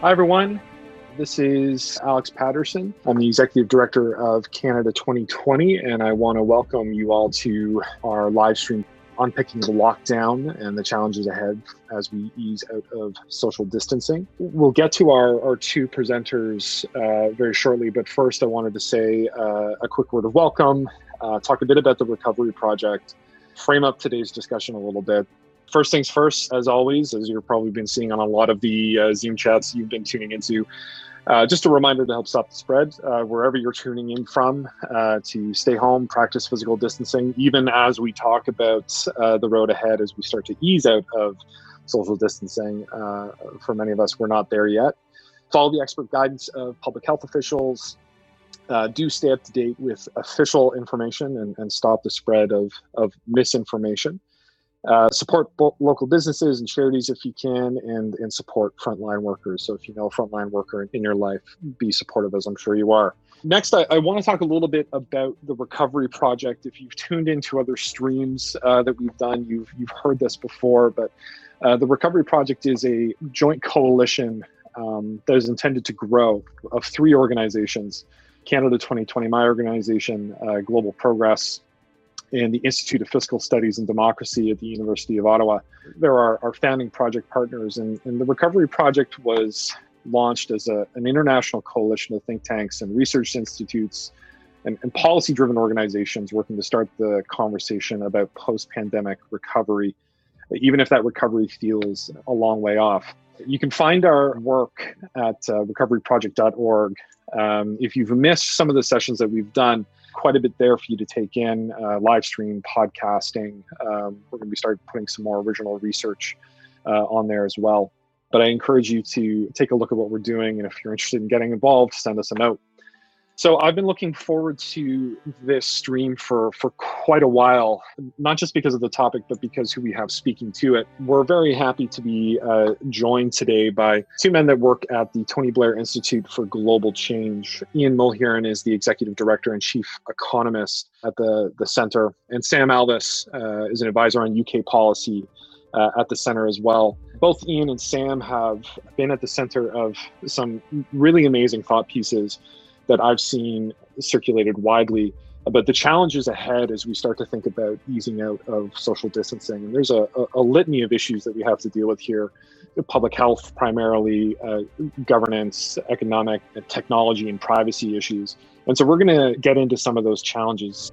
Hi, everyone. This is Alex Patterson. I'm the Executive Director of Canada 2020, and I want to welcome you all to our live stream unpicking the lockdown and the challenges ahead as we ease out of social distancing. We'll get to our, our two presenters uh, very shortly, but first I wanted to say uh, a quick word of welcome, uh, talk a bit about the Recovery Project, frame up today's discussion a little bit. First things first, as always, as you've probably been seeing on a lot of the uh, Zoom chats you've been tuning into, uh, just a reminder to help stop the spread uh, wherever you're tuning in from uh, to stay home, practice physical distancing, even as we talk about uh, the road ahead as we start to ease out of social distancing. Uh, for many of us, we're not there yet. Follow the expert guidance of public health officials. Uh, do stay up to date with official information and, and stop the spread of, of misinformation. Uh, support local businesses and charities if you can, and and support frontline workers. So if you know a frontline worker in your life, be supportive, as I'm sure you are. Next, I, I want to talk a little bit about the recovery project. If you've tuned into other streams uh, that we've done, you've you've heard this before, but uh, the recovery project is a joint coalition um, that is intended to grow of three organizations: Canada 2020, my organization, uh, Global Progress, and the Institute of Fiscal Studies and Democracy at the University of Ottawa. There are our founding project partners, and, and the Recovery Project was launched as a, an international coalition of think tanks and research institutes and, and policy driven organizations working to start the conversation about post pandemic recovery, even if that recovery feels a long way off. You can find our work at uh, recoveryproject.org. Um, if you've missed some of the sessions that we've done, quite a bit there for you to take in uh, live stream podcasting. Um, we're going to be starting putting some more original research uh, on there as well. But i encourage you to take a look at what we're doing and if you're interested in getting involved send us a note so I've been looking forward to this stream for for quite a while, not just because of the topic, but because who we have speaking to it. We're very happy to be uh, joined today by two men that work at the Tony Blair Institute for Global Change. Ian Mulheirn is the executive director and chief economist at the the center, and Sam Alvis uh, is an advisor on UK policy. Uh, at the center as well. Both Ian and Sam have been at the center of some really amazing thought pieces that I've seen circulated widely about the challenges ahead as we start to think about easing out of social distancing. And there's a, a, a litany of issues that we have to deal with here public health, primarily, uh, governance, economic, technology, and privacy issues. And so we're going to get into some of those challenges.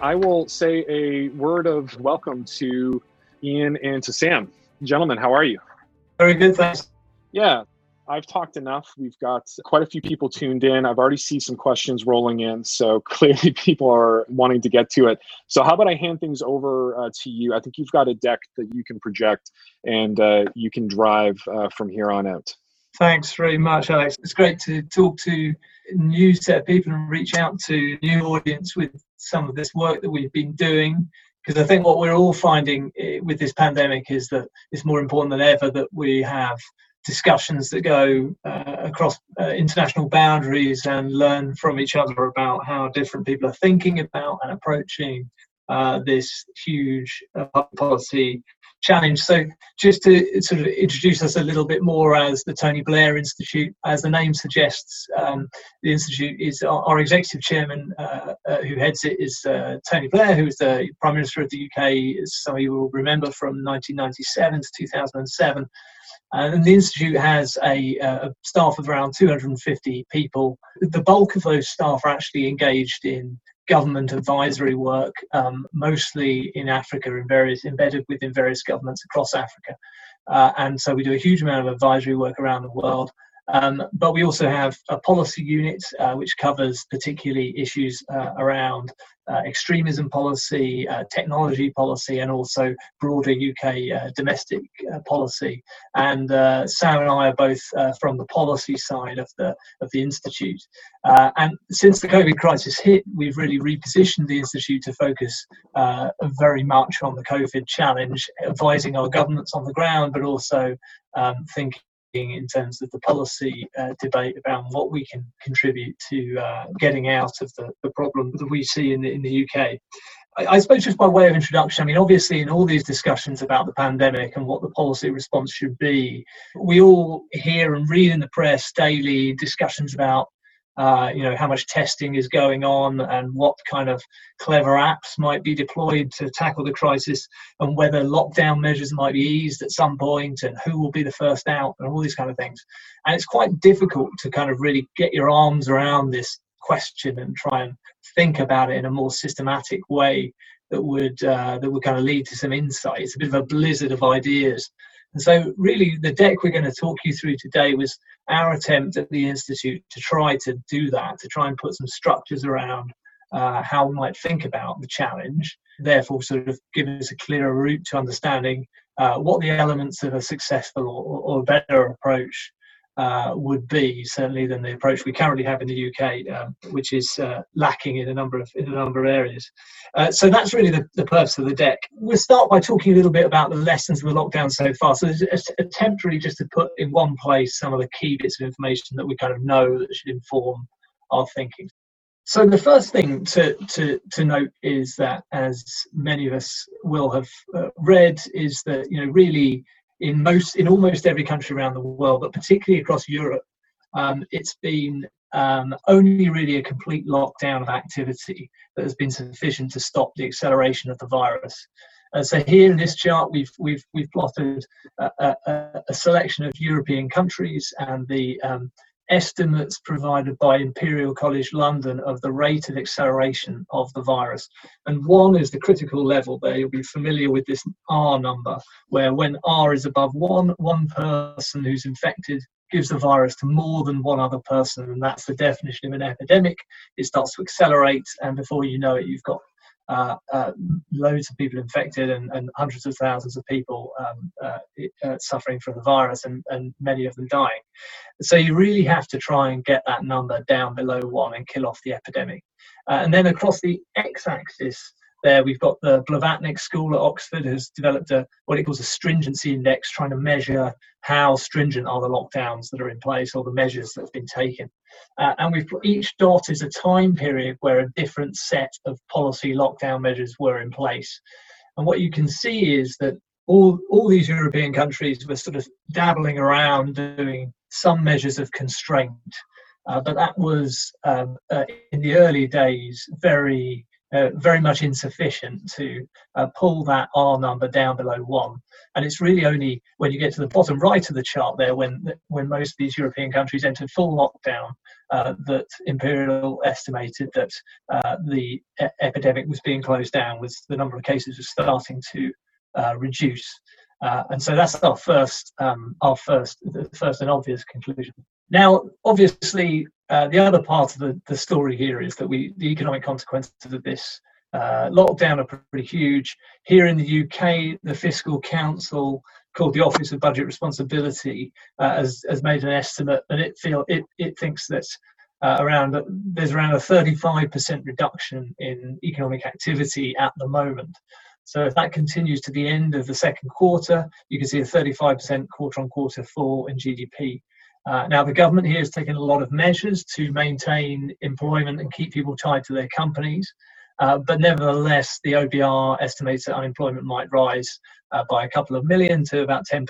I will say a word of welcome to Ian and to Sam. Gentlemen, how are you? Very good, thanks. Yeah, I've talked enough. We've got quite a few people tuned in. I've already seen some questions rolling in, so clearly people are wanting to get to it. So how about I hand things over uh, to you? I think you've got a deck that you can project, and uh, you can drive uh, from here on out. Thanks very much, Alex. It's great to talk to new set of people and reach out to new audience with some of this work that we've been doing because I think what we're all finding eh, with this pandemic is that it's more important than ever that we have discussions that go uh, across uh, international boundaries and learn from each other about how different people are thinking about and approaching uh, this huge uh, policy challenge. So, just to sort of introduce us a little bit more as the Tony Blair Institute, as the name suggests, um, the institute is our, our executive chairman uh, uh, who heads it is Tony Blair, who is the Prime Minister of the UK, as some of you will remember from 1997 to 2007. Uh, and the Institute has a, a, staff of around 250 people. The bulk of those staff are actually engaged in government advisory work, um, mostly in Africa, in various embedded within various governments across Africa. Uh, and so we do a huge amount of advisory work around the world. Um, but we also have a policy unit uh, which covers particularly issues uh, around uh, extremism policy, uh, technology policy, and also broader UK uh, domestic uh, policy. And Sam and I are both from the policy side of the of the institute. and since the COVID crisis hit, we've really repositioned the institute to focus very much on the COVID challenge, advising our governments on the ground, but also um, thinking in terms of the policy uh, debate about what we can contribute to uh, getting out of the, the problem that we see in the, in the UK. I, suppose just by way of introduction, I mean, obviously, in all these discussions about the pandemic and what the policy response should be, we all hear and read in the press daily discussions about uh, you know how much testing is going on and what kind of clever apps might be deployed to tackle the crisis and whether lockdown measures might be eased at some point and who will be the first out and all these kind of things. And it's quite difficult to kind of really get your arms around this question and try and think about it in a more systematic way that would uh, that would kind of lead to some insight. It's a bit of a blizzard of ideas and so, really, the deck we're going to talk you through today was our attempt at the Institute to try to do that, to try and put some structures around uh, how we might think about the challenge, therefore, sort of give us a clearer route to understanding uh, what the elements of a successful or, or better approach uh, would be certainly than the approach we currently have in the UK, um, which is uh, lacking in a number of in a number of areas. Uh, so that's really the, the purpose of the deck. We'll start by talking a little bit about the lessons of the lockdown so far. So a attempt really just to put in one place some of the key bits of information that we kind of know that should inform our thinking. So the first thing to, to, to note is that, as many of us will have uh, read, is that you know really in most in almost every country around the world, but particularly across Europe, um, it's been um, only really a complete lockdown of activity that has been sufficient to stop the acceleration of the virus. Uh, so here in this chart, we've we've we've plotted a, a, a selection of European countries and the um, estimates provided by Imperial College London of the rate of acceleration of the virus. And one is the critical level there. You'll be familiar with this R number, where when R is above one, one person who's infected gives the virus to more than one other person. And that's the definition of an epidemic. It starts to accelerate, and before you know it, you've got uh, uh, loads of people infected and, and, hundreds of thousands of people um, uh, uh, suffering from the virus and, and, many of them dying. So you really have to try and get that number down below one and kill off the epidemic. Uh, and then across the x-axis, there we've got the Blavatnik School at Oxford has developed a what it calls a stringency index, trying to measure how stringent are the lockdowns that are in place or the measures that have been taken. Uh, and we've each dot is a time period where a different set of policy lockdown measures were in place. And what you can see is that all, all these European countries were sort of dabbling around doing some measures of constraint. Uh, but that was um, uh, in the early days very uh, very much insufficient to uh, pull that R number down below one. And it's really only when you get to the bottom right of the chart there, when when most of these European countries entered full lockdown, uh, that Imperial estimated that uh, the e- epidemic was being closed down, was the number of cases was starting to uh, reduce. And so that's our first, um, our first, the first and obvious conclusion. Now, obviously, uh, the other part of the, the story here is that we the economic consequences of this uh, lockdown are pretty huge. Here in the UK, the Fiscal Council, called the Office of Budget Responsibility, uh, has, has made an estimate, and it feel it, it thinks that uh, around there's around a 35% reduction in economic activity at the moment. So if that continues to the end of the second quarter, you can see a 35% quarter on quarter fall in GDP. Uh, now, the government here has taken a lot of measures to maintain employment and keep people tied to their companies. Uh, but nevertheless, the OBR estimates that unemployment might rise uh, by a couple of million to about 10%.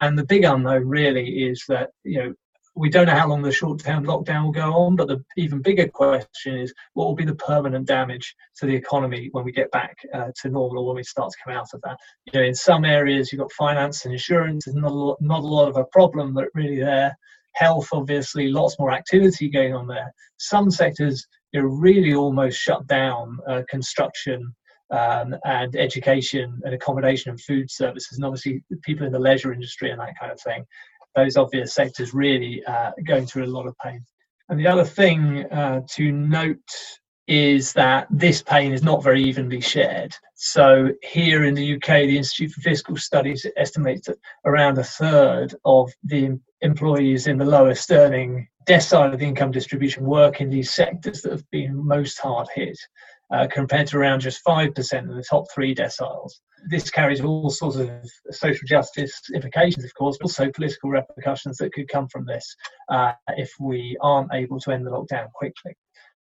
And the big unknown really is that, you know, we don't know how long the short-term lockdown will go on, but the even bigger question is what will be the permanent damage to the economy when we get back uh, to normal or when we start to come out of that. You know, in some areas you've got finance and insurance is not a lot, not a lot of a problem, but really there. Health, obviously, lots more activity going on there. Some sectors are really almost shut down. Uh, construction, um, and education and accommodation and food services, and obviously people in the leisure industry and that kind of thing those obvious sectors really uh, going through a lot of pain. And the other thing uh, to note is that this pain is not very evenly shared. So here in the UK, the Institute for Fiscal Studies estimates that around a third of the employees in the lowest earning decile of the income distribution work in these sectors that have been most hard hit, uh, compared to around just 5% in the top three deciles this carries all sorts of social justice implications, of course, but also political repercussions that could come from this uh, if we aren't able to end the lockdown quickly.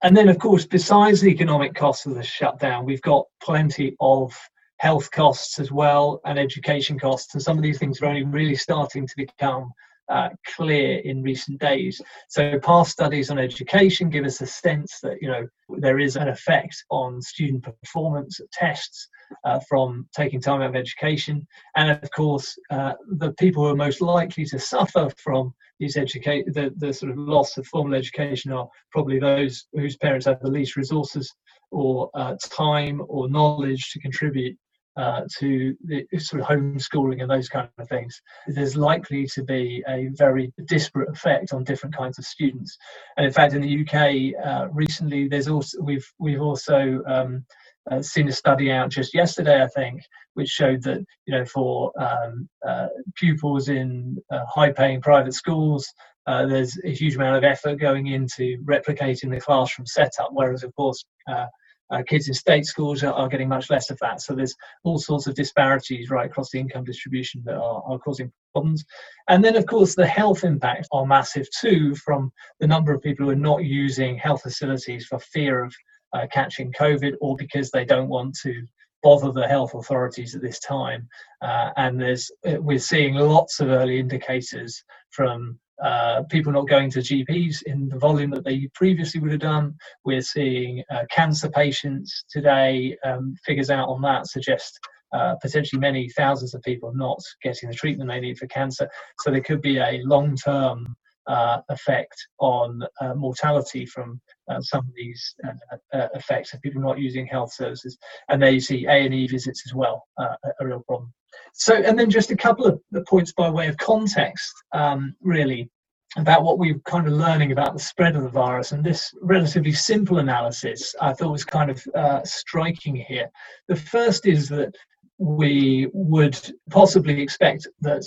and then, of course, besides the economic costs of the shutdown, we've got plenty of health costs as well and education costs. And some of these things are only really starting to become uh, clear in recent days. So past studies on education give us a sense that you know there is an effect on student performance at tests uh, from taking time out of education, and of course uh, the people who are most likely to suffer from these educate the, the sort of loss of formal education are probably those whose parents have the least resources or uh, time or knowledge to contribute uh, to the sort of homeschooling and those kind of things, there's likely to be a very disparate effect on different kinds of students. And in fact, in the UK uh, recently, there's also we've we've also um, uh, seen a study out just yesterday, I think, which showed that you know for um, uh, pupils in uh, high-paying private schools, uh, there's a huge amount of effort going into replicating the classroom setup, whereas of course uh, kids in state schools are, are, getting much less of that. So there's all sorts of disparities right across the income distribution that are, are causing problems. And then, of course, the health impacts are massive too from the number of people who are not using health facilities for fear of uh, catching COVID or because they don't want to bother the health authorities at this time. Uh, and there's uh, we're seeing lots of early indicators from uh, people not going to GPs in the volume that they previously would have done. We're seeing uh, cancer patients today. Um, figures out on that suggest uh, potentially many thousands of people not getting the treatment they need for cancer. So there could be a long-term uh, effect on uh, mortality from uh, some of these effects of people not using health services. And there you see A&E visits as well, a, a real problem. So, and then just a couple of points by way of context, um, really, about what we are kind of learning about the spread of the virus. And this relatively simple analysis I thought was kind of uh, striking here. The first is that we would possibly expect that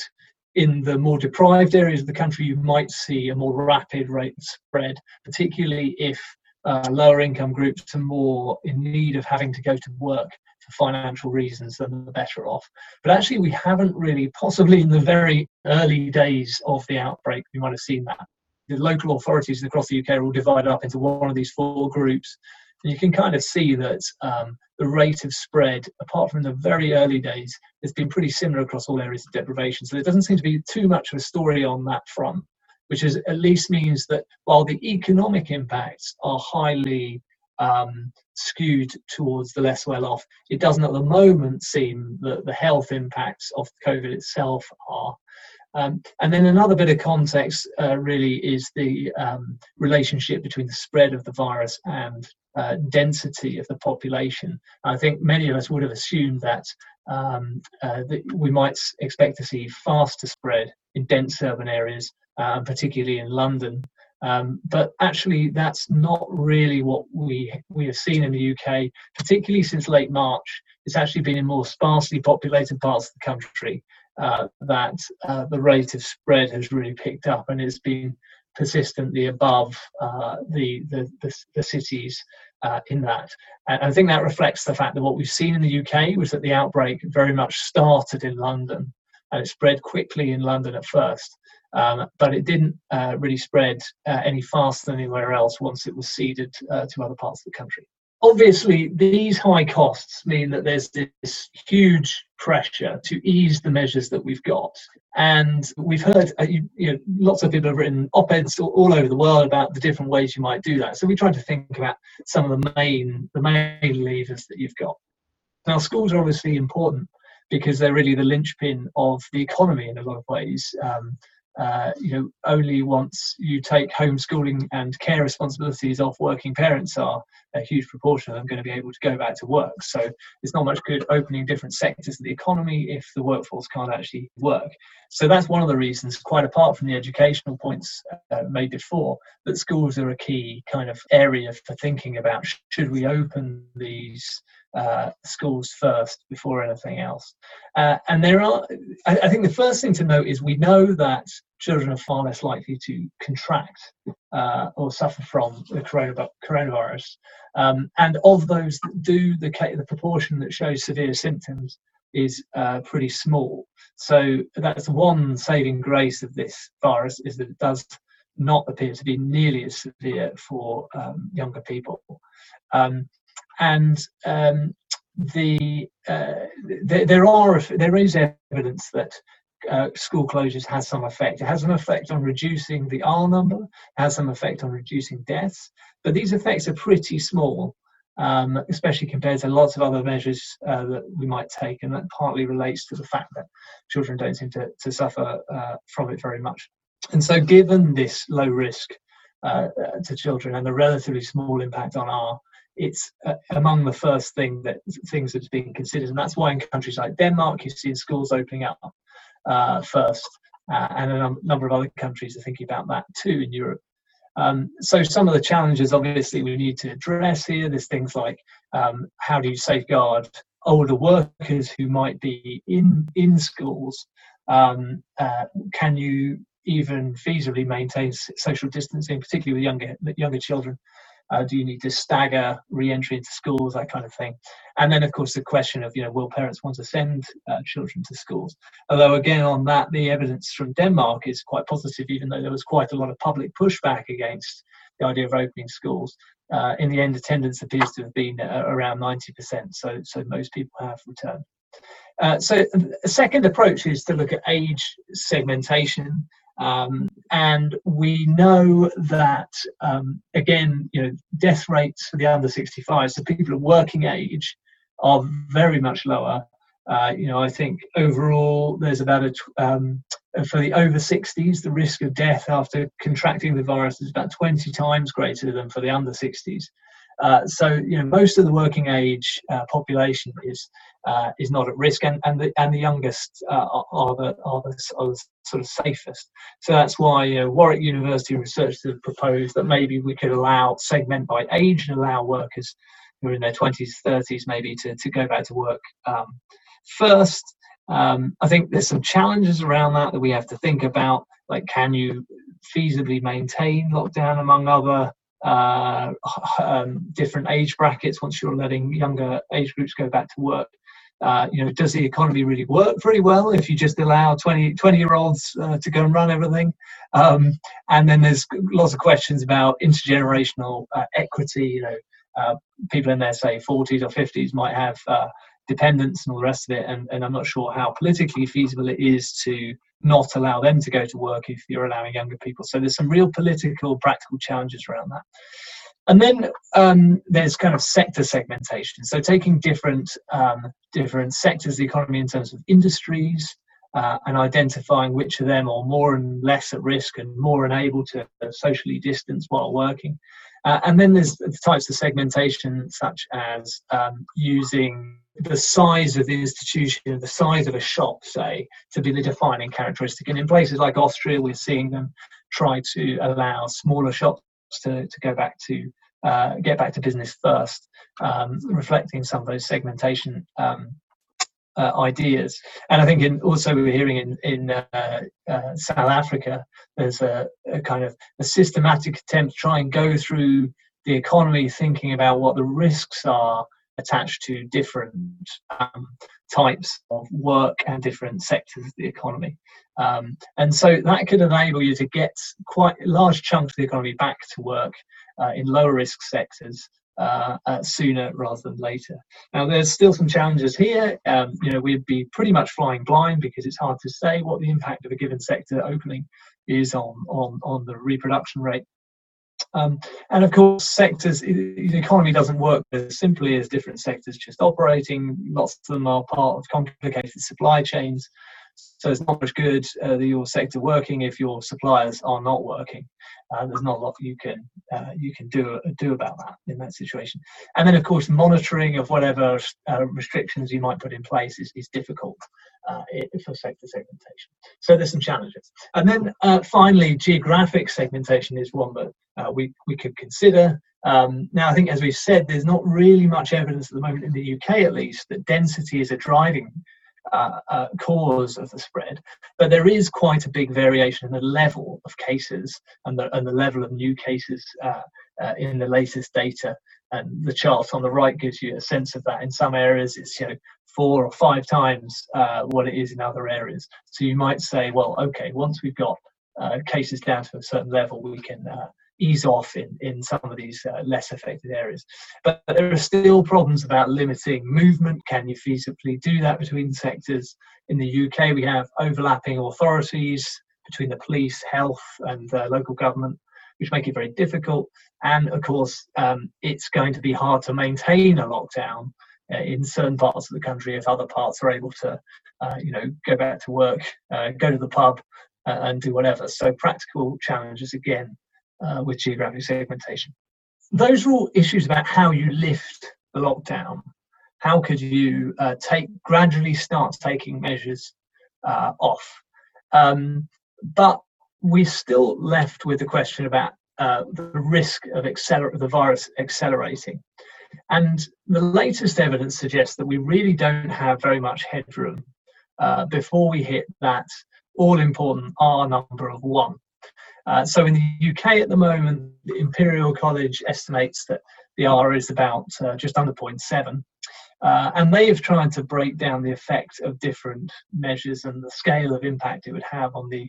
in the more deprived areas of the country, you might see a more rapid rate spread, particularly if uh, lower income groups are more in need of having to go to work for financial reasons, then the better off. But actually, we haven't really, possibly in the very early days of the outbreak, we might have seen that. The local authorities across the UK are all divided up into one of these four groups. And you can kind of see that um, the rate of spread, apart from the very early days, has been pretty similar across all areas of deprivation. So there doesn't seem to be too much of a story on that front, which is, at least means that while the economic impacts are highly um, skewed towards the less well off. It doesn't at the moment seem that the health impacts of COVID itself are. Um, and then another bit of context uh, really is the um, relationship between the spread of the virus and uh, density of the population. I think many of us would have assumed that, um, uh, that we might expect to see faster spread in dense urban areas, uh, particularly in London, um, but actually, that's not really what we we have seen in the UK, particularly since late March. It's actually been in more sparsely populated parts of the country uh, that uh, the rate of spread has really picked up, and it's been persistently above uh, the, the, the the cities uh, in that. And I think that reflects the fact that what we've seen in the UK was that the outbreak very much started in London and it spread quickly in London at first um, but it didn't uh, really spread uh, any faster than anywhere else once it was seeded uh, to other parts of the country. Obviously, these high costs mean that there's this huge pressure to ease the measures that we've got. And we've heard, uh, you, you, know, lots of people have written op-eds all, all over the world about the different ways you might do that. So we tried to think about some of the main, the main levers that you've got. Now, schools are obviously important because they're really the linchpin of the economy in a lot of ways. Um, uh, you know, only once you take homeschooling and care responsibilities off working parents are a huge proportion of them going to be able to go back to work. So it's not much good opening different sectors of the economy if the workforce can't actually work. So that's one of the reasons, quite apart from the educational points uh, made before, that schools are a key kind of area for thinking about should we open these uh, schools first before anything else. Uh, and there are, I, I, think the first thing to note is we know that children are far less likely to contract uh, or suffer from the coronavirus. Um, and of those that do, the, the proportion that shows severe symptoms is uh, pretty small. So that's one saving grace of this virus is that it does not appear to be nearly as severe for um, younger people. Um, and um, the, uh, th- there are there is evidence that uh, school closures has some effect. It has an effect on reducing the R number, has some effect on reducing deaths, but these effects are pretty small, um, especially compared to lots of other measures uh, that we might take, and that partly relates to the fact that children don't seem to, to suffer uh, from it very much. And so, given this low risk uh, to children and the relatively small impact on R, it's uh, among the first thing that things that's being considered, and that's why in countries like Denmark you see schools opening up uh, first, uh, and a num- number of other countries are thinking about that too in Europe. Um, so some of the challenges, obviously, we need to address here. There's things like um, how do you safeguard older workers who might be in in schools? Um, uh, can you even feasibly maintain social distancing, particularly with younger younger children? Uh, do you need to stagger re-entry into schools, that kind of thing? And then, of course, the question of, you know, will parents want to send uh, children to schools? Although, again, on that, the evidence from Denmark is quite positive, even though there was quite a lot of public pushback against the idea of opening schools. Uh, in the end, attendance appears to have been uh, around 90%, so, so most people have returned. Uh, so a second approach is to look at age segmentation um, and we know that, um, again, you know, death rates for the under 65, so people of working age, are very much lower. Uh, you know, I think overall there's about a, um, for the over 60s, the risk of death after contracting the virus is about 20 times greater than for the under 60s. Uh, so you know most of the working age uh, population is uh, is not at risk, and and the and the youngest uh, are, the, are the are the sort of safest. So that's why you know, Warwick University researchers have proposed that maybe we could allow segment by age and allow workers who are in their 20s, 30s maybe to to go back to work um, first. Um, I think there's some challenges around that that we have to think about, like can you feasibly maintain lockdown among other uh, um, different age brackets once you're letting younger age groups go back to work. Uh, you know, does the economy really work very well if you just allow 20, 20 year olds uh, to go and run everything? Um, and then there's lots of questions about intergenerational uh, equity. You know, uh, people in their say 40s or 50s might have uh, dependents and all the rest of it. And, and I'm not sure how politically feasible it is to not allow them to go to work if you're allowing younger people. So there's some real political, practical challenges around that. And then um, there's kind of sector segmentation. So taking different um, different sectors of the economy in terms of industries uh, and identifying which of them are more and less at risk and more unable to socially distance while working. Uh, and then there's the types of segmentation such as um, using the size of the institution, the size of a shop, say, to be the defining characteristic. And in places like Austria, we're seeing them try to allow smaller shops to, to go back to uh, get back to business first, um, reflecting some of those segmentation um, uh, ideas. And I think in, also we're hearing in, in uh, uh, South Africa, there's a, a, kind of a systematic attempt to try and go through the economy thinking about what the risks are attached to different um, types of work and different sectors of the economy. Um, and so that could enable you to get quite large chunks of the economy back to work uh, in lower risk sectors uh, uh, sooner rather than later. Now, there's still some challenges here. Um, you know, we'd be pretty much flying blind because it's hard to say what the impact of a given sector opening is on on on the reproduction rate. Um, and of course, sectors, the economy doesn't work as simply as different sectors just operating. Lots of them are part of complicated supply chains. So it's not much good uh, your sector working if your suppliers are not working. Uh, there's not a lot you can uh, you can do do about that in that situation. And then, of course, monitoring of whatever uh, restrictions you might put in place is, is difficult uh, for sector segmentation. So there's some challenges. And then uh, finally, geographic segmentation is one that uh, we, we could consider. Um, now, I think, as we've said, there's not really much evidence at the moment in the UK, at least, that density is a driving uh, uh, cause of the spread, but there is quite a big variation in the level of cases and the, and the level of new cases uh, uh in the latest data. And the chart on the right gives you a sense of that. In some areas, it's you know four or five times uh, what it is in other areas. So you might say, well, okay, once we've got uh, cases down to a certain level, we can ease off in, in some of these uh, less affected areas. But there are still problems about limiting movement. Can you feasibly do that between sectors? In the UK, we have overlapping authorities between the police, health, and uh, local government, which make it very difficult. And of course, um, it's going to be hard to maintain a lockdown uh, in certain parts of the country if other parts are able to, uh, you know, go back to work, uh, go to the pub, uh, and do whatever. So practical challenges again uh, with geographic segmentation. Those are all issues about how you lift the lockdown. How could you uh, take gradually start taking measures uh, off? Um, but we're still left with the question about uh, the risk of acceler- the virus accelerating. And the latest evidence suggests that we really don't have very much headroom uh, before we hit that all important R number of one. Uh, so in the UK at the moment, the Imperial College estimates that the R is about uh, just under 0.7. Uh, and they have tried to break down the effect of different measures and the scale of impact it would have on the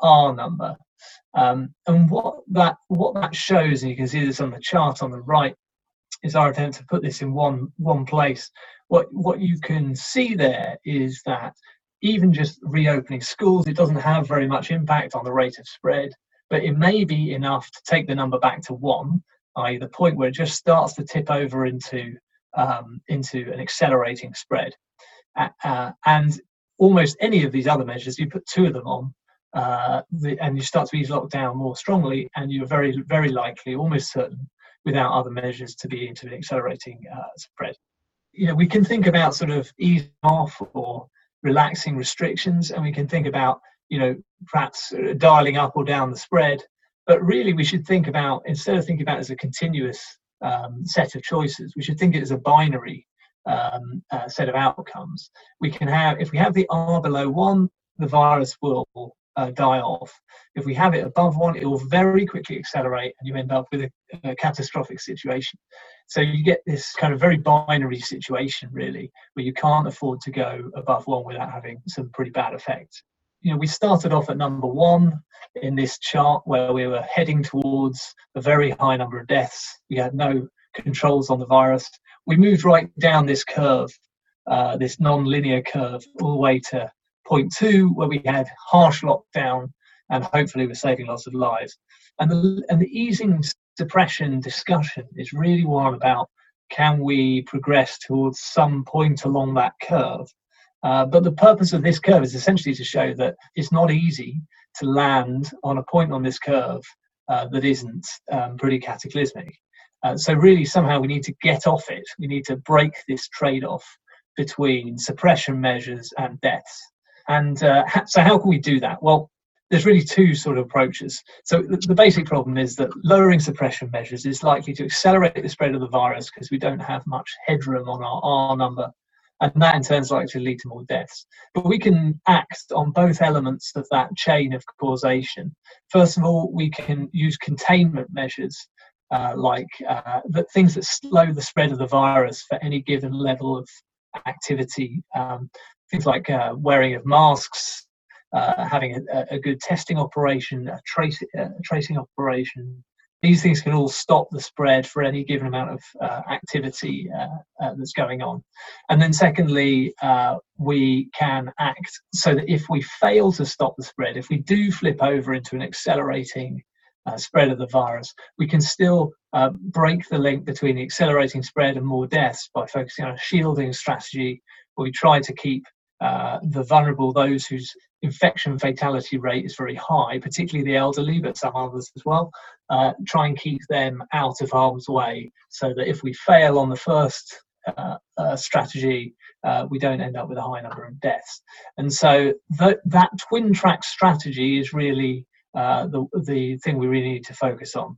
R number. Um, and what that what that shows, and you can see this on the chart on the right, is our attempt to put this in one one place. What what you can see there is that even just reopening schools, it doesn't have very much impact on the rate of spread but it may be enough to take the number back to one, i.e., the point where it just starts to tip over into um, into an accelerating spread. Uh, and almost any of these other measures, you put two of them on, uh, the, and you start to ease lockdown more strongly, and you're very, very likely, almost certain, without other measures, to be into an accelerating uh, spread. You know, we can think about sort of easing off or relaxing restrictions, and we can think about you know, perhaps uh, dialing up or down the spread. But really, we should think about instead of thinking about it as a continuous um, set of choices, we should think it as a binary um, uh, set of outcomes. We can have, if we have the R below one, the virus will uh, die off. If we have it above one, it will very quickly accelerate and you end up with a, a, catastrophic situation. So you get this kind of very binary situation, really, where you can't afford to go above one without having some pretty bad effects you know, we started off at number one in this chart where we were heading towards a very high number of deaths. We had no controls on the virus. We moved right down this curve, uh, this non-linear curve, all the way to point two, where we had harsh lockdown and hopefully we're saving lots of lives. And the, and the easing suppression discussion is really one about can we progress towards some point along that curve uh, but the purpose of this curve is essentially to show that it's not easy to land on a point on this curve uh, that isn't um, pretty cataclysmic. Uh, so really, somehow we need to get off it. We need to break this trade-off between suppression measures and deaths. And uh, so, how can we do that? Well, there's really two sort of approaches. So the, the, basic problem is that lowering suppression measures is likely to accelerate the spread of the virus because we don't have much headroom on our R number and that in turn is likely to lead to more deaths. But we can act on both elements of that chain of causation. First of all, we can use containment measures. Uh, like uh, things that slow the spread of the virus for any given level of activity, um, things like uh, wearing of masks, uh, having a, a, good testing operation, a, trace, a tracing operation, these things can all stop the spread for any given amount of uh, activity uh, uh, that's going on. And then, secondly, uh, we can act so that if we fail to stop the spread, if we do flip over into an accelerating uh, spread of the virus, we can still uh, break the link between the accelerating spread and more deaths by focusing on a shielding strategy where we try to keep uh, the vulnerable, those whose infection fatality rate is very high, particularly the elderly, but some others as well, uh, try and keep them out of harm's way so that if we fail on the first uh, uh, strategy, uh, we don't end up with a high number of deaths. And so that, that twin track strategy is really the, the thing we really need to focus on.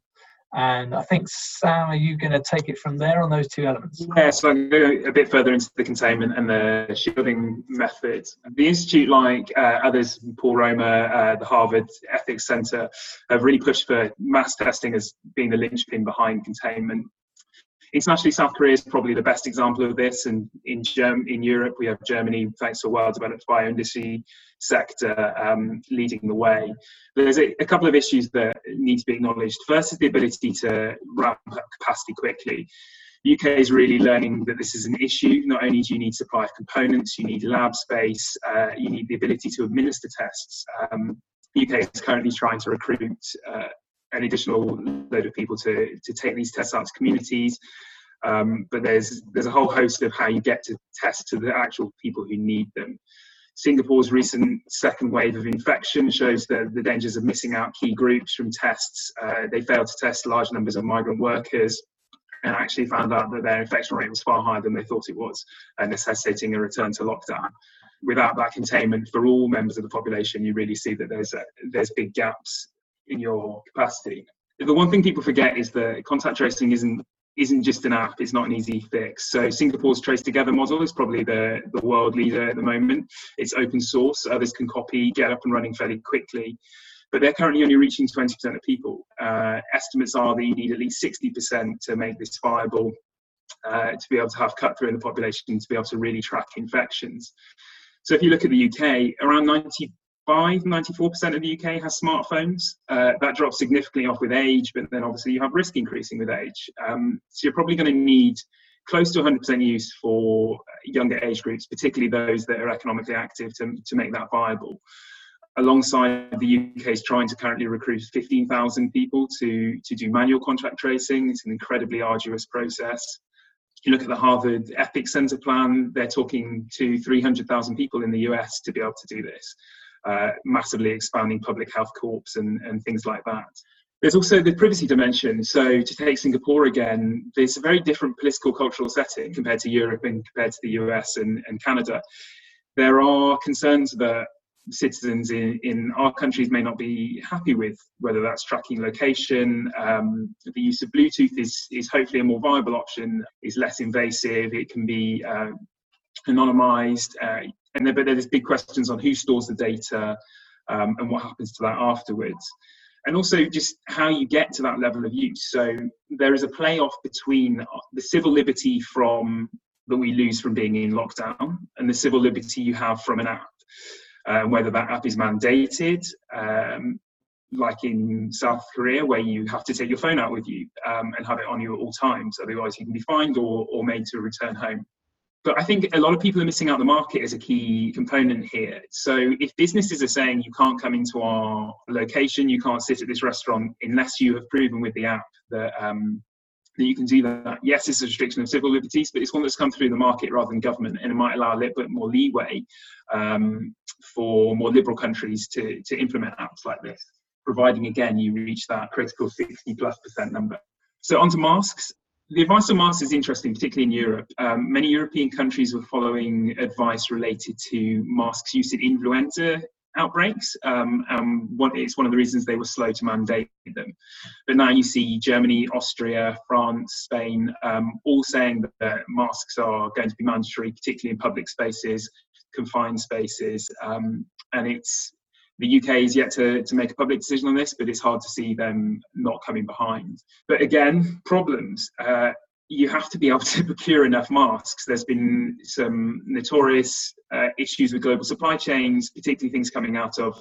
And I think, Sam, are you going to take it from there on those two elements? Yeah, so to go a bit further into the containment and the shielding method. The Institute, like uh, others, Paul Romer, uh, the Harvard Ethics Center, have really pushed for mass testing as being the linchpin behind containment. Internationally, South Korea is probably the best example of this, and in Germ- in Europe, we have Germany, thanks to a well-developed bioindustry sector, um, leading the way. There's a, a, couple of issues that need to be acknowledged. First is the ability to ramp up capacity quickly. The UK is really learning that this is an issue. Not only do you need supply of components, you need lab space, uh, you need the ability to administer tests. Um, UK is currently trying to recruit uh, an additional load of people to, to take these tests out to communities. Um, but there's there's a whole host of how you get to test to the actual people who need them. Singapore's recent second wave of infection shows the, the dangers of missing out key groups from tests. Uh, they failed to test large numbers of migrant workers and actually found out that their infection rate was far higher than they thought it was, uh, necessitating a return to lockdown. Without that containment for all members of the population, you really see that there's a, there's big gaps in your capacity. The one thing people forget is that contact tracing isn't isn't just an app, it's not an easy fix. So Singapore's Trace Together model is probably the, the world leader at the moment. It's open source, others can copy, get up and running fairly quickly. But they're currently only reaching 20% of people. Uh, estimates are that you need at least 60% to make this viable, uh, to be able to have cut through in the population, to be able to really track infections. So if you look at the UK, around 90 95, 94% of the UK has smartphones. Uh, that drops significantly off with age, but then obviously you have risk increasing with age. Um, so you're probably going to need close to 100% use for younger age groups, particularly those that are economically active, to, to make that viable. Alongside the UK is trying to currently recruit 15,000 people to, to do manual contact tracing. It's an incredibly arduous process. If you look at the Harvard Ethics Center plan, they're talking to 300,000 people in the US to be able to do this uh, massively expanding public health corps and, and things like that. There's also the privacy dimension. So, to take Singapore again, there's a very different political cultural setting compared to Europe and compared to the US and, and Canada. There are concerns that citizens in, in our countries may not be happy with, whether that's tracking location. Um, the use of Bluetooth is, is hopefully a more viable option, is less invasive, it can be uh, anonymized. Uh, and but there's big questions on who stores the data um, and what happens to that afterwards. And also just how you get to that level of use. So there is a playoff between the civil liberty from that we lose from being in lockdown and the civil liberty you have from an app. Uh, whether that app is mandated, um, like in South Korea, where you have to take your phone out with you um, and have it on you at all times, otherwise you can be fined or, or made to return home but I think a lot of people are missing out the market as a key component here. So if businesses are saying you can't come into our location, you can't sit at this restaurant unless you have proven with the app that um, that you can do that. Yes, it's a restriction of civil liberties, but it's one that's come through the market rather than government, and it might allow a little bit more leeway um, for more liberal countries to to implement apps like this, providing again you reach that critical 60 plus percent number. So onto masks the advice on masks is interesting, particularly in Europe. Um, many European countries were following advice related to masks use in influenza outbreaks. Um, it's one of the reasons they were slow to mandate them. But now you see Germany, Austria, France, Spain um, all saying that masks are going to be mandatory, particularly in public spaces, confined spaces. Um, and it's the UK is yet to, to make a public decision on this, but it's hard to see them not coming behind. But again, problems. Uh, you have to be able to procure enough masks. There's been some notorious uh, issues with global supply chains, particularly things coming out of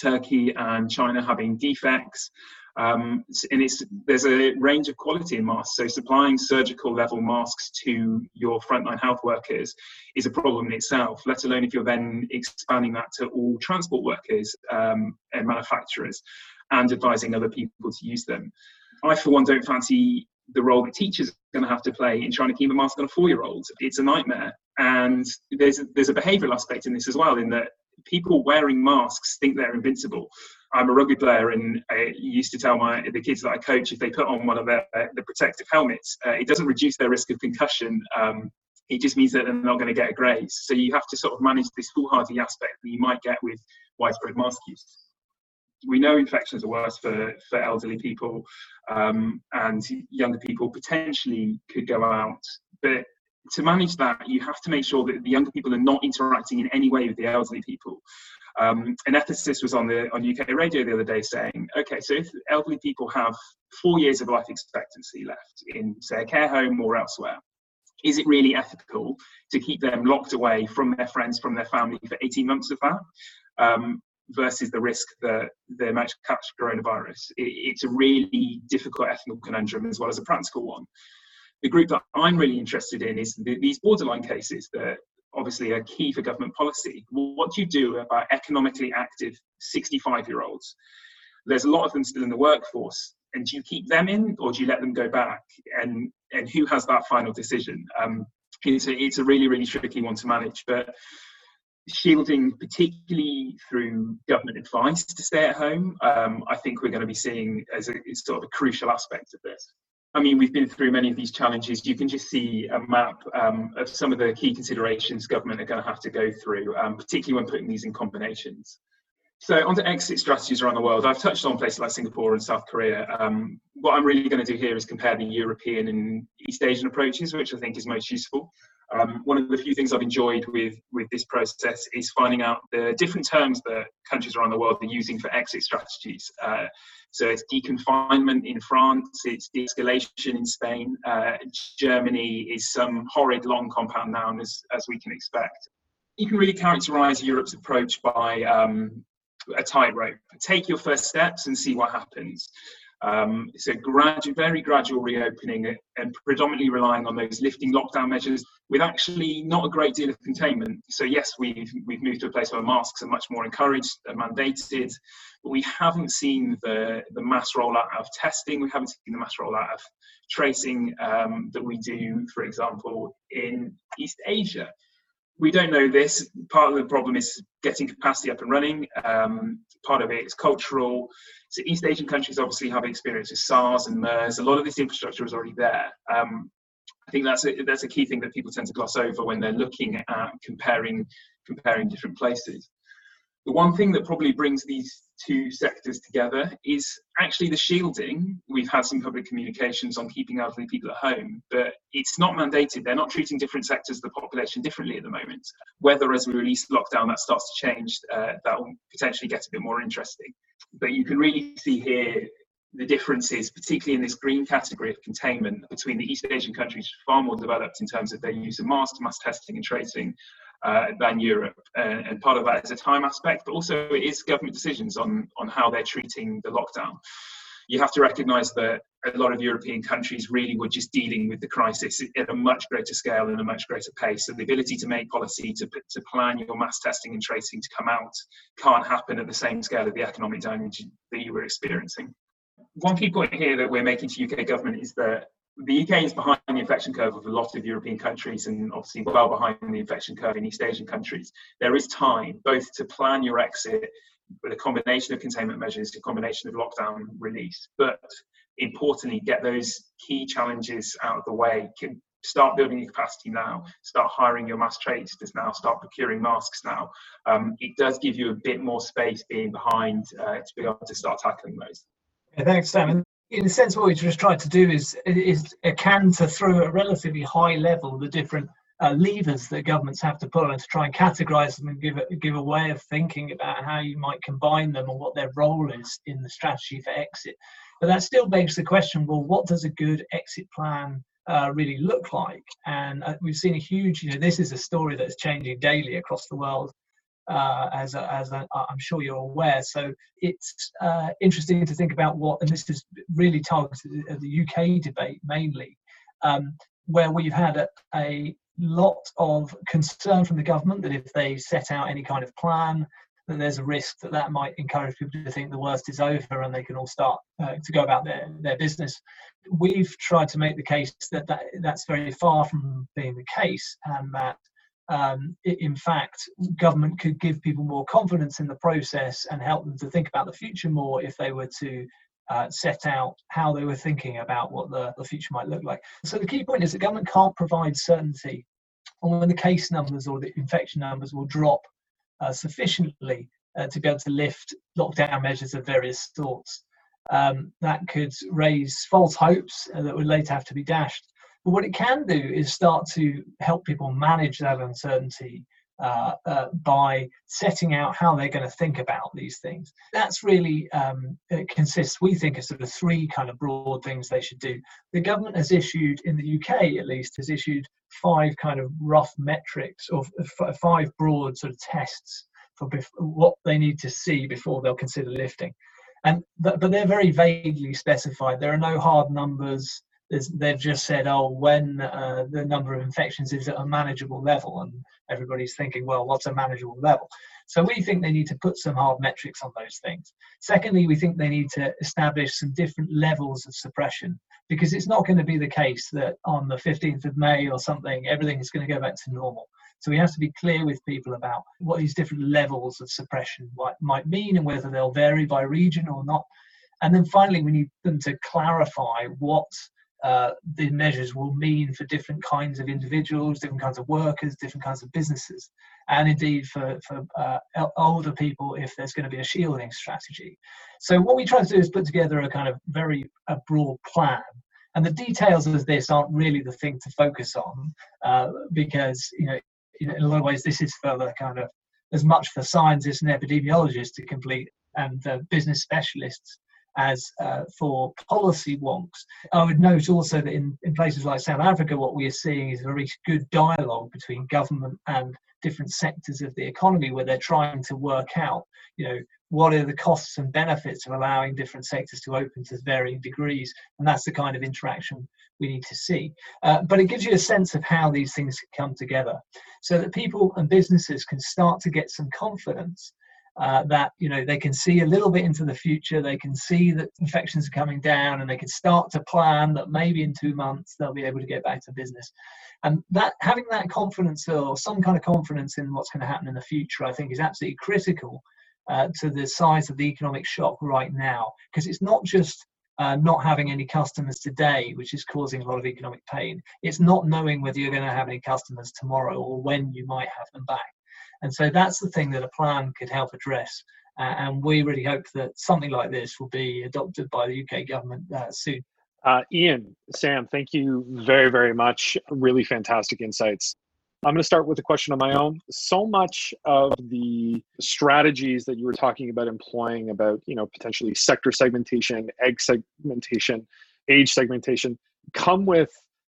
Turkey and China having defects. Um, and it's there's a range of quality in masks. So supplying surgical level masks to your frontline health workers is a problem in itself. Let alone if you're then expanding that to all transport workers um, and manufacturers, and advising other people to use them. I, for one, don't fancy the role that teachers are going to have to play in trying to keep a mask on a four-year-old. It's a nightmare, and there's there's a behavioural aspect in this as well, in that people wearing masks think they're invincible. I'm a rugby player, and I used to tell my the kids that I coach if they put on one of their the protective helmets, uh, it doesn't reduce their risk of concussion. Um, it just means that they're not going to get a graze. So you have to sort of manage this foolhardy aspect that you might get with widespread mask use. We know infections are worse for, for elderly people um, and younger people potentially could go out, but to manage that, you have to make sure that the younger people are not interacting in any way with the elderly people. Um, an ethicist was on the on UK radio the other day saying, okay, so if elderly people have four years of life expectancy left in, say, a care home or elsewhere, is it really ethical to keep them locked away from their friends, from their family for 18 months of that? Um, versus the risk that they might catch coronavirus. It, it's a really difficult ethical conundrum as well as a practical one. The group that I'm really interested in is the, these borderline cases that obviously a key for government policy. what do you do about economically active 65 year olds? There's a lot of them still in the workforce. And do you keep them in or do you let them go back? And, and who has that final decision? Um, it's, a, it's a really, really tricky one to manage. But shielding, particularly through government advice to stay at home, um, I think we're going to be seeing as a sort of a crucial aspect of this. I mean, we've been through many of these challenges. You can just see a map um, of some of the key considerations government are going to have to go through, um, particularly when putting these in combinations. So, onto exit strategies around the world. I've touched on places like Singapore and South Korea. Um, what I'm really going to do here is compare the European and East Asian approaches, which I think is most useful. Um, one of the few things I've enjoyed with, with this process is finding out the different terms that countries around the world are using for exit strategies. Uh, so it's deconfinement in France, it's de-escalation in Spain. Uh, Germany is some horrid long compound noun, as, as we can expect. You can really characterize Europe's approach by um, a tightrope. Take your first steps and see what happens. Um, it's a gradual, very gradual reopening and predominantly relying on those lifting lockdown measures with actually not a great deal of containment. So yes, we've, we've moved to a place where masks are much more encouraged and mandated, but we haven't seen the, the mass rollout of testing. We haven't seen the mass rollout of tracing um, that we do, for example, in East Asia we don't know this. Part of the problem is getting capacity up and running. Um, part of it is cultural. So East Asian countries obviously have experience with SARS and MERS. A lot of this infrastructure is already there. Um, I think that's a, that's a key thing that people tend to gloss over when they're looking at comparing comparing different places. The one thing that probably brings these two sectors together is actually the shielding. We've had some public communications on keeping elderly people at home, but it's not mandated. They're not treating different sectors of the population differently at the moment. Whether as we release lockdown that starts to change, uh, that will potentially get a bit more interesting. But you can really see here the differences, particularly in this green category of containment between the East Asian countries, far more developed in terms of their use of masks, mass testing and tracing, uh, than Europe. Uh, and part of that is a time aspect, but also it is government decisions on, on how they're treating the lockdown. You have to recognise that a lot of European countries really were just dealing with the crisis at a much greater scale and a much greater pace. So the ability to make policy, to, to plan your mass testing and tracing to come out can't happen at the same scale of the economic damage that you were experiencing. One key point here that we're making to UK government is that the UK is behind the infection curve of a lot of European countries and obviously well behind the infection curve in East Asian countries. There is time both to plan your exit with a combination of containment measures, a combination of lockdown release, but importantly, get those key challenges out of the way. Can start building your capacity now, start hiring your mass traders now, start procuring masks now. Um, it does give you a bit more space being behind uh, to be able to start tackling those. Thanks, Sam in a sense, what we just tried to do is is a canter through at a relatively high level the different uh, levers that governments have to pull and to try and categorize them and give a, give a way of thinking about how you might combine them and what their role is in the strategy for exit. But that still begs the question: Well, what does a good exit plan uh, really look like? And uh, we've seen a huge, you know, this is a story that's changing daily across the world uh, as, as I, am sure you're aware. So it's uh, interesting to think about what, and this is really targeted at the UK debate mainly, um, where we've had a, a, lot of concern from the government that if they set out any kind of plan, that there's a risk that that might encourage people to think the worst is over and they can all start uh, to go about their, their business. We've tried to make the case that, that that's very far from being the case and that um, in fact, government could give people more confidence in the process and help them to think about the future more if they were to uh, set out how they were thinking about what the, the future might look like. So the key point is that government can't provide certainty on when the case numbers or the infection numbers will drop uh, sufficiently uh, to be able to lift lockdown measures of various sorts. Um, that could raise false hopes uh, that would later have to be dashed. But what it can do is start to help people manage that uncertainty uh, uh, by setting out how they're going to think about these things. That's really um, consists, we think, of sort of three kind of broad things they should do. The government has issued, in the UK at least, has issued five kind of rough metrics or f- five broad sort of tests for bef- what they need to see before they'll consider lifting. And but, but they're very vaguely specified. There are no hard numbers they've just said, oh, when uh, the number of infections is at a manageable level, and everybody's thinking, well, what's a manageable level? So we think they need to put some hard metrics on those things. Secondly, we think they need to establish some different levels of suppression because it's not going to be the case that on the 15th of May or something, everything is going to go back to normal. So we have to be clear with people about what these different levels of suppression might, might mean and whether they'll vary by region or not. And then finally, we need them to clarify what uh, the measures will mean for different kinds of individuals, different kinds of workers, different kinds of businesses, and indeed for, for uh, older people if there's going to be a shielding strategy. So what we try to do is put together a kind of very a broad plan. And the details of this aren't really the thing to focus on uh, because, you know, in a lot of ways, this is for the kind of as much for scientists and epidemiologists to complete and business specialists as uh, for policy wonks. I would note also that in, in places like South Africa, what we are seeing is a very good dialogue between government and different sectors of the economy where they're trying to work out, you know, what are the costs and benefits of allowing different sectors to open to varying degrees. And that's the kind of interaction we need to see. Uh, but it gives you a sense of how these things come together so that people and businesses can start to get some confidence uh, that you know they can see a little bit into the future they can see that infections are coming down and they can start to plan that maybe in two months they'll be able to get back to business and that having that confidence or some kind of confidence in what's going to happen in the future i think is absolutely critical uh, to the size of the economic shock right now because it's not just uh, not having any customers today, which is causing a lot of economic pain. It's not knowing whether you're going to have any customers tomorrow or when you might have them back. And so that's the thing that a plan could help address. Uh, and we really hope that something like this will be adopted by the UK government uh, soon. Uh, Ian, Sam, thank you very, very much. Really fantastic insights. I'm going to start with a question of my own. So much of the strategies that you were talking about employing, about you know potentially sector segmentation, egg segmentation, age segmentation, come with,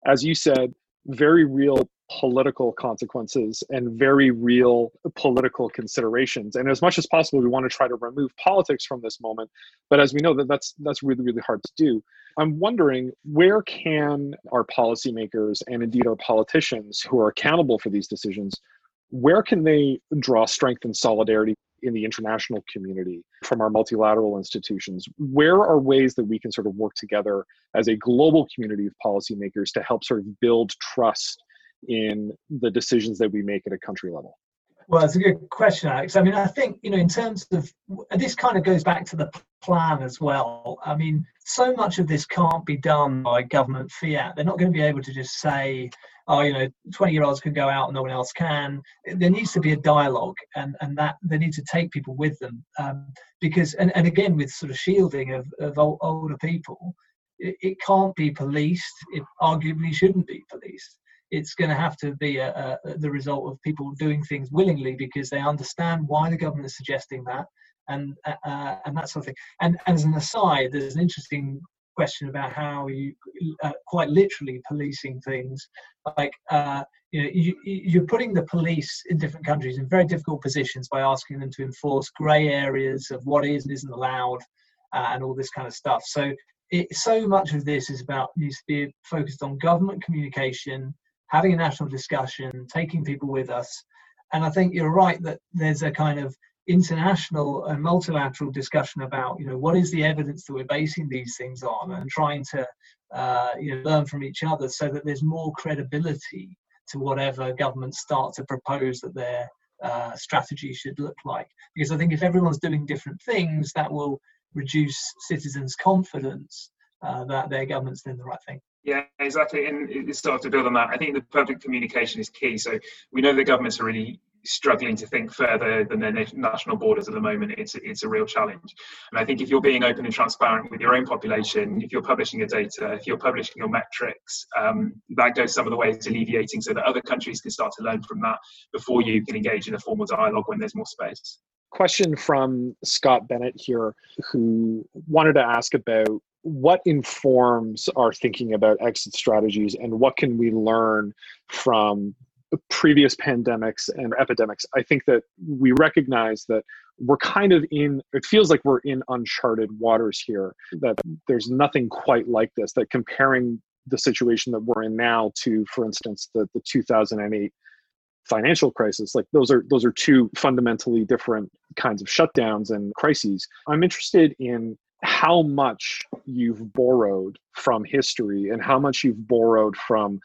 as you said, very real political consequences and very real political considerations. And as much as possible we want to try to remove politics from this moment but as we know that that's that's really really hard to do. I'm wondering where can our policymakers and indeed our politicians who are accountable for these decisions where can they draw strength and solidarity in the international community from our multilateral institutions where are ways that we can sort of work together as a global community of policymakers to help sort of build trust in the decisions that we make at a country level? Well, it's a good question, Alex. I mean, I think, you know, in terms of this kind of goes back to the plan as well. I mean, so much of this can't be done by government fiat. They're not going to be able to just say, oh, you know, 20 year olds can go out and no one else can. There needs to be a dialogue and, and that they need to take people with them. Um, because, and, and again, with sort of shielding of, of old, older people, it, it can't be policed. It arguably shouldn't be policed it's going to have to be a, a, the result of people doing things willingly because they understand why the government is suggesting that and uh, uh, and that sort of thing. And, and, as an aside, there's an interesting question about how you uh, quite literally policing things like uh, you know you, you're putting the police in different countries in very difficult positions by asking them to enforce grey areas of what is and isn't allowed uh, and all this kind of stuff. So it, so much of this is about needs to be focused on government communication having a national discussion, taking people with us. And I think you're right that there's a kind of international and multilateral discussion about, you know, what is the evidence that we're basing these things on and trying to, uh, you know, learn from each other so that there's more credibility to whatever governments start to propose that their uh, strategy should look like. Because I think if everyone's doing different things, that will reduce citizens' confidence uh, that their government's doing the right thing. Yeah, exactly. And it starts to build on that. I think the public communication is key. So we know the governments are really struggling to think further than their national borders at the moment. It's it's a real challenge. And I think if you're being open and transparent with your own population, if you're publishing your data, if you're publishing your metrics, um, that goes some of the ways to alleviating so that other countries can start to learn from that before you can engage in a formal dialogue when there's more space. Question from Scott Bennett here, who wanted to ask about what informs our thinking about exit strategies and what can we learn from previous pandemics and epidemics, I think that we recognize that we're kind of in, it feels like we're in uncharted waters here, that there's nothing quite like this, that comparing the situation that we're in now to, for instance, the, the 2008 financial crisis like those are those are two fundamentally different kinds of shutdowns and crises. I'm interested in how much you've borrowed from history and how much you've borrowed from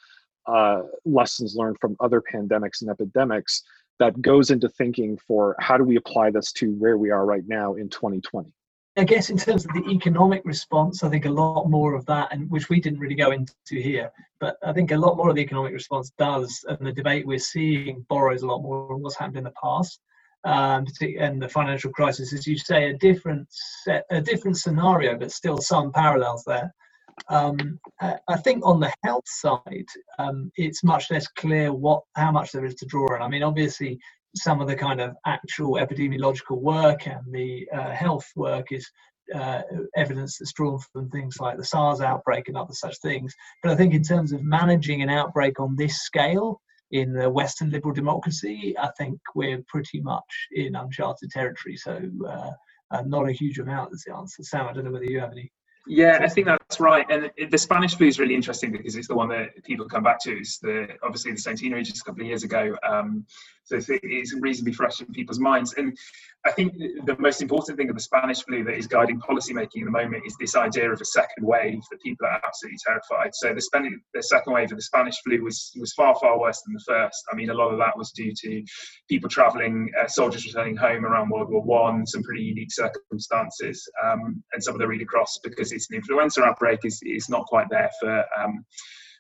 uh, lessons learned from other pandemics and epidemics that goes into thinking for how do we apply this to where we are right now in 2020 I guess in terms of the economic response, I think a lot more of that, and which we didn't really go into here, but I think a lot more of the economic response does, and the debate we're seeing borrows a lot more on what's happened in the past, um, and the financial crisis, as you say, a different set, a different scenario, but still some parallels there. Um, I think on the health side, um, it's much less clear what how much there is to draw on. I mean, obviously, some of the kind of actual epidemiological work and the uh, health work is uh, evidence that's drawn from things like the SARS outbreak and other such things. But I think in terms of managing an outbreak on this scale in the Western liberal democracy, I think we're pretty much in uncharted territory. So uh, uh not a huge amount is the answer. Sam, I don't know whether you have any yeah, I think that's right. And the Spanish flu is really interesting because it's the one that people come back to. It's the obviously the centenary just a couple of years ago. Um, so it's reasonably fresh in people's minds. And I think the most important thing of the Spanish flu that is guiding policymaking at the moment is this idea of a second wave that people are absolutely terrified. So the, the second wave of the Spanish flu was was far far worse than the first. I mean, a lot of that was due to people travelling, uh, soldiers returning home around World War One, some pretty unique circumstances, um, and some of the read across because it's an influenza outbreak is is not quite there for. Um,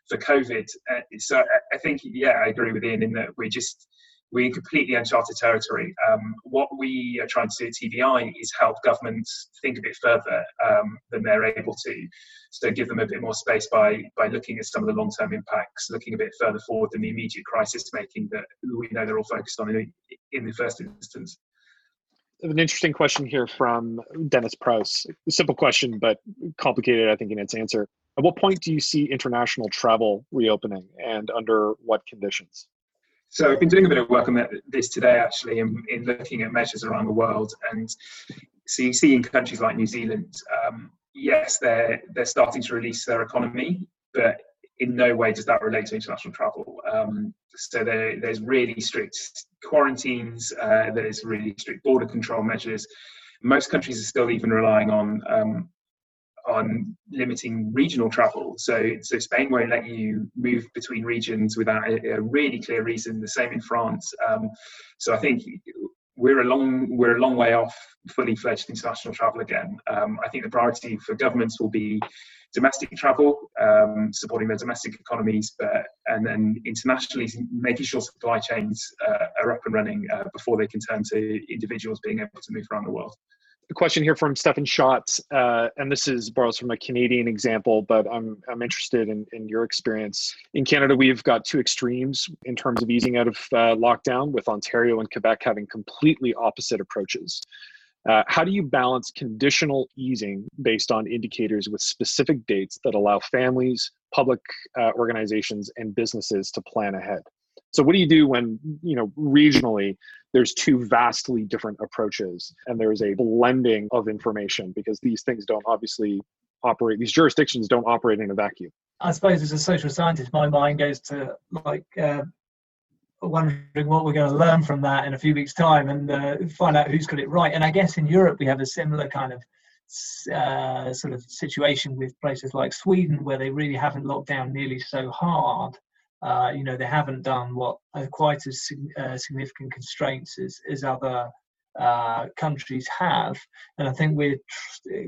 for COVID, uh, so I think yeah, I agree with Ian in that we're just we're in completely uncharted territory. Um, what we are trying to do at TBI is help governments think a bit further um, than they're able to. So give them a bit more space by by looking at some of the long-term impacts, looking a bit further forward than the immediate crisis making that we know they're all focused on in, in the first instance. An interesting question here from Dennis Prouse. Simple question, but complicated, I think, in its answer. At what point do you see international travel reopening, and under what conditions? So I've been doing a bit of work on this today, actually, in, in looking at measures around the world. And so you see in countries like New Zealand, um, yes, they're they're starting to release their economy, but in no way does that relate to international travel. Um, so there, there's really strict quarantines. Uh, there's really strict border control measures. Most countries are still even relying on um, on limiting regional travel. So, so Spain won't let you move between regions without a, a really clear reason. The same in France. Um, so I think we're a long we're a long way off fully fledged international travel again. Um, I think the priority for governments will be domestic travel, um, supporting their domestic economies, but and then internationally making sure supply chains uh, are up and running uh, before they can turn to individuals being able to move around the world a question here from Stefan Schott, uh, and this is borrows from a Canadian example, but I'm I'm interested in, in your experience. In Canada, we've got two extremes in terms of easing out of uh, lockdown, with Ontario and Quebec having completely opposite approaches. Uh, how do you balance conditional easing based on indicators with specific dates that allow families, public uh, organizations, and businesses to plan ahead? So what do you do when, you know, regionally there's two vastly different approaches and there's a blending of information because these things don't obviously operate these jurisdictions don't operate in a vacuum. I suppose as a social scientist my mind goes to like uh, wondering what we're going to learn from that in a few weeks time and uh, find out who's got it right. And I guess in Europe we have a similar kind of uh, sort of situation with places like Sweden where they really haven't locked down nearly so hard. Uh, you know, they haven't done what quite as uh, significant constraints as, as other uh, countries have, and I think we're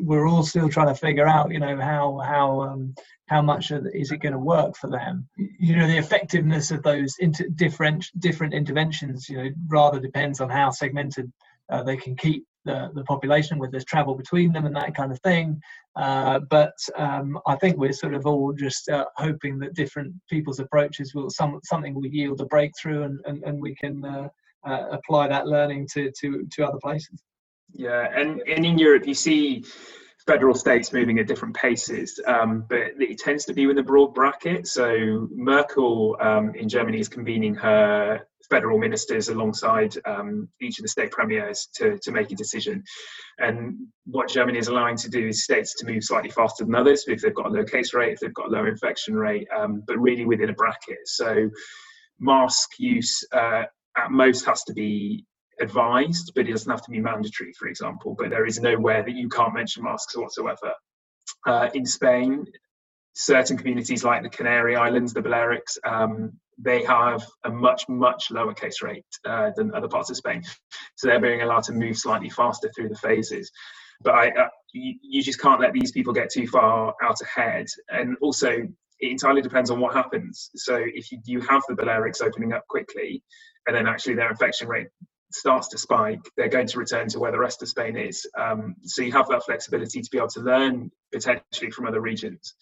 we're all still trying to figure out, you know, how how um, how much is it going to work for them? You know, the effectiveness of those inter- different different interventions, you know, rather depends on how segmented uh, they can keep the, the population, whether there's travel between them and that kind of thing. Uh, but um, I think we're sort of all just uh, hoping that different people's approaches will some something will yield a breakthrough, and and, and we can uh, uh, apply that learning to to to other places. Yeah, and, and in Europe, you see federal states moving at different paces, um, but it tends to be with a broad bracket. So Merkel um, in Germany is convening her federal ministers alongside um, each of the state premiers to, to make a decision. And what Germany is allowing to do is states to move slightly faster than others if they've got a low case rate, if they've got a low infection rate, um, but really within a bracket. So mask use uh, at most has to be advised, but it doesn't have to be mandatory, for example. But there is nowhere that you can't mention masks whatsoever. Uh, in Spain, certain communities like the Canary Islands, the Balearics, um, they have a much, much lower case rate uh, than other parts of Spain. So they're being allowed to move slightly faster through the phases. But I, uh, you, you just can't let these people get too far out ahead. And also, it entirely depends on what happens. So if you, you have the Balearics opening up quickly, and then actually their infection rate starts to spike, they're going to return to where the rest of Spain is. Um, so you have that flexibility to be able to learn potentially from other regions.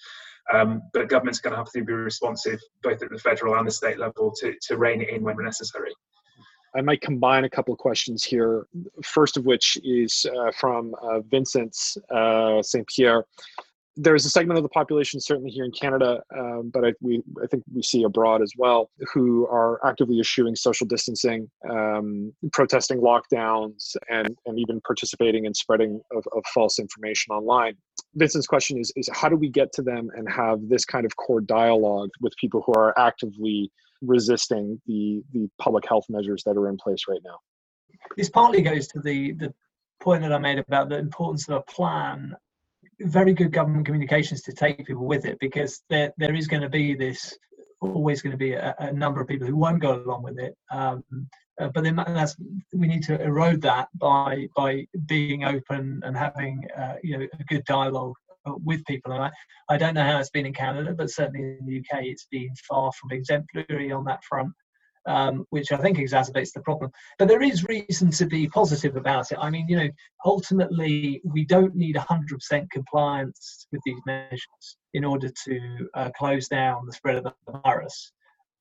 Um, but governments are going to have to be responsive, both at the federal and the state level, to, to rein it in when necessary. I might combine a couple of questions here. First of which is uh, from uh, Vincent uh, St. Pierre there's a segment of the population, certainly here in Canada, um, but I, we, I think we see abroad as well, who are actively eschewing social distancing, um, protesting lockdowns, and, and even participating in spreading of, of false information online. Vincent's question is, is how do we get to them and have this kind of core dialogue with people who are actively resisting the, the public health measures that are in place right now? This partly goes to the, the point that I made about the importance of a plan very good government communications to take people with it because there there is going to be this always going to be a, a number of people who won't go along with it. Um, uh, but then that's we need to erode that by by being open and having uh, you know a good dialogue uh, with people. And I, I don't know how it's been in Canada, but certainly in the UK, it's been far from exemplary on that front um, which I think exacerbates the problem. But there is reason to be positive about it. I mean, you know, ultimately, we don't need 100% compliance with these measures in order to uh, close down the spread of the virus.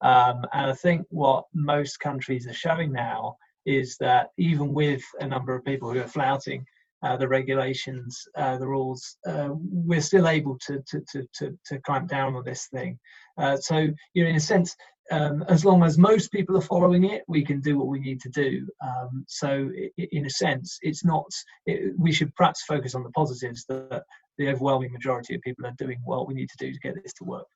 Um, and I think what most countries are showing now is that even with a number of people who are flouting uh, the regulations, uh, the rules, uh, we're still able to, to, to, to, to clamp down on this thing. Uh, so, you know, in a sense, um, as long as most people are following it, we can do what we need to do. Um, so, in a sense, it's not. It, we should perhaps focus on the positives that the overwhelming majority of people are doing what we need to do to get this to work.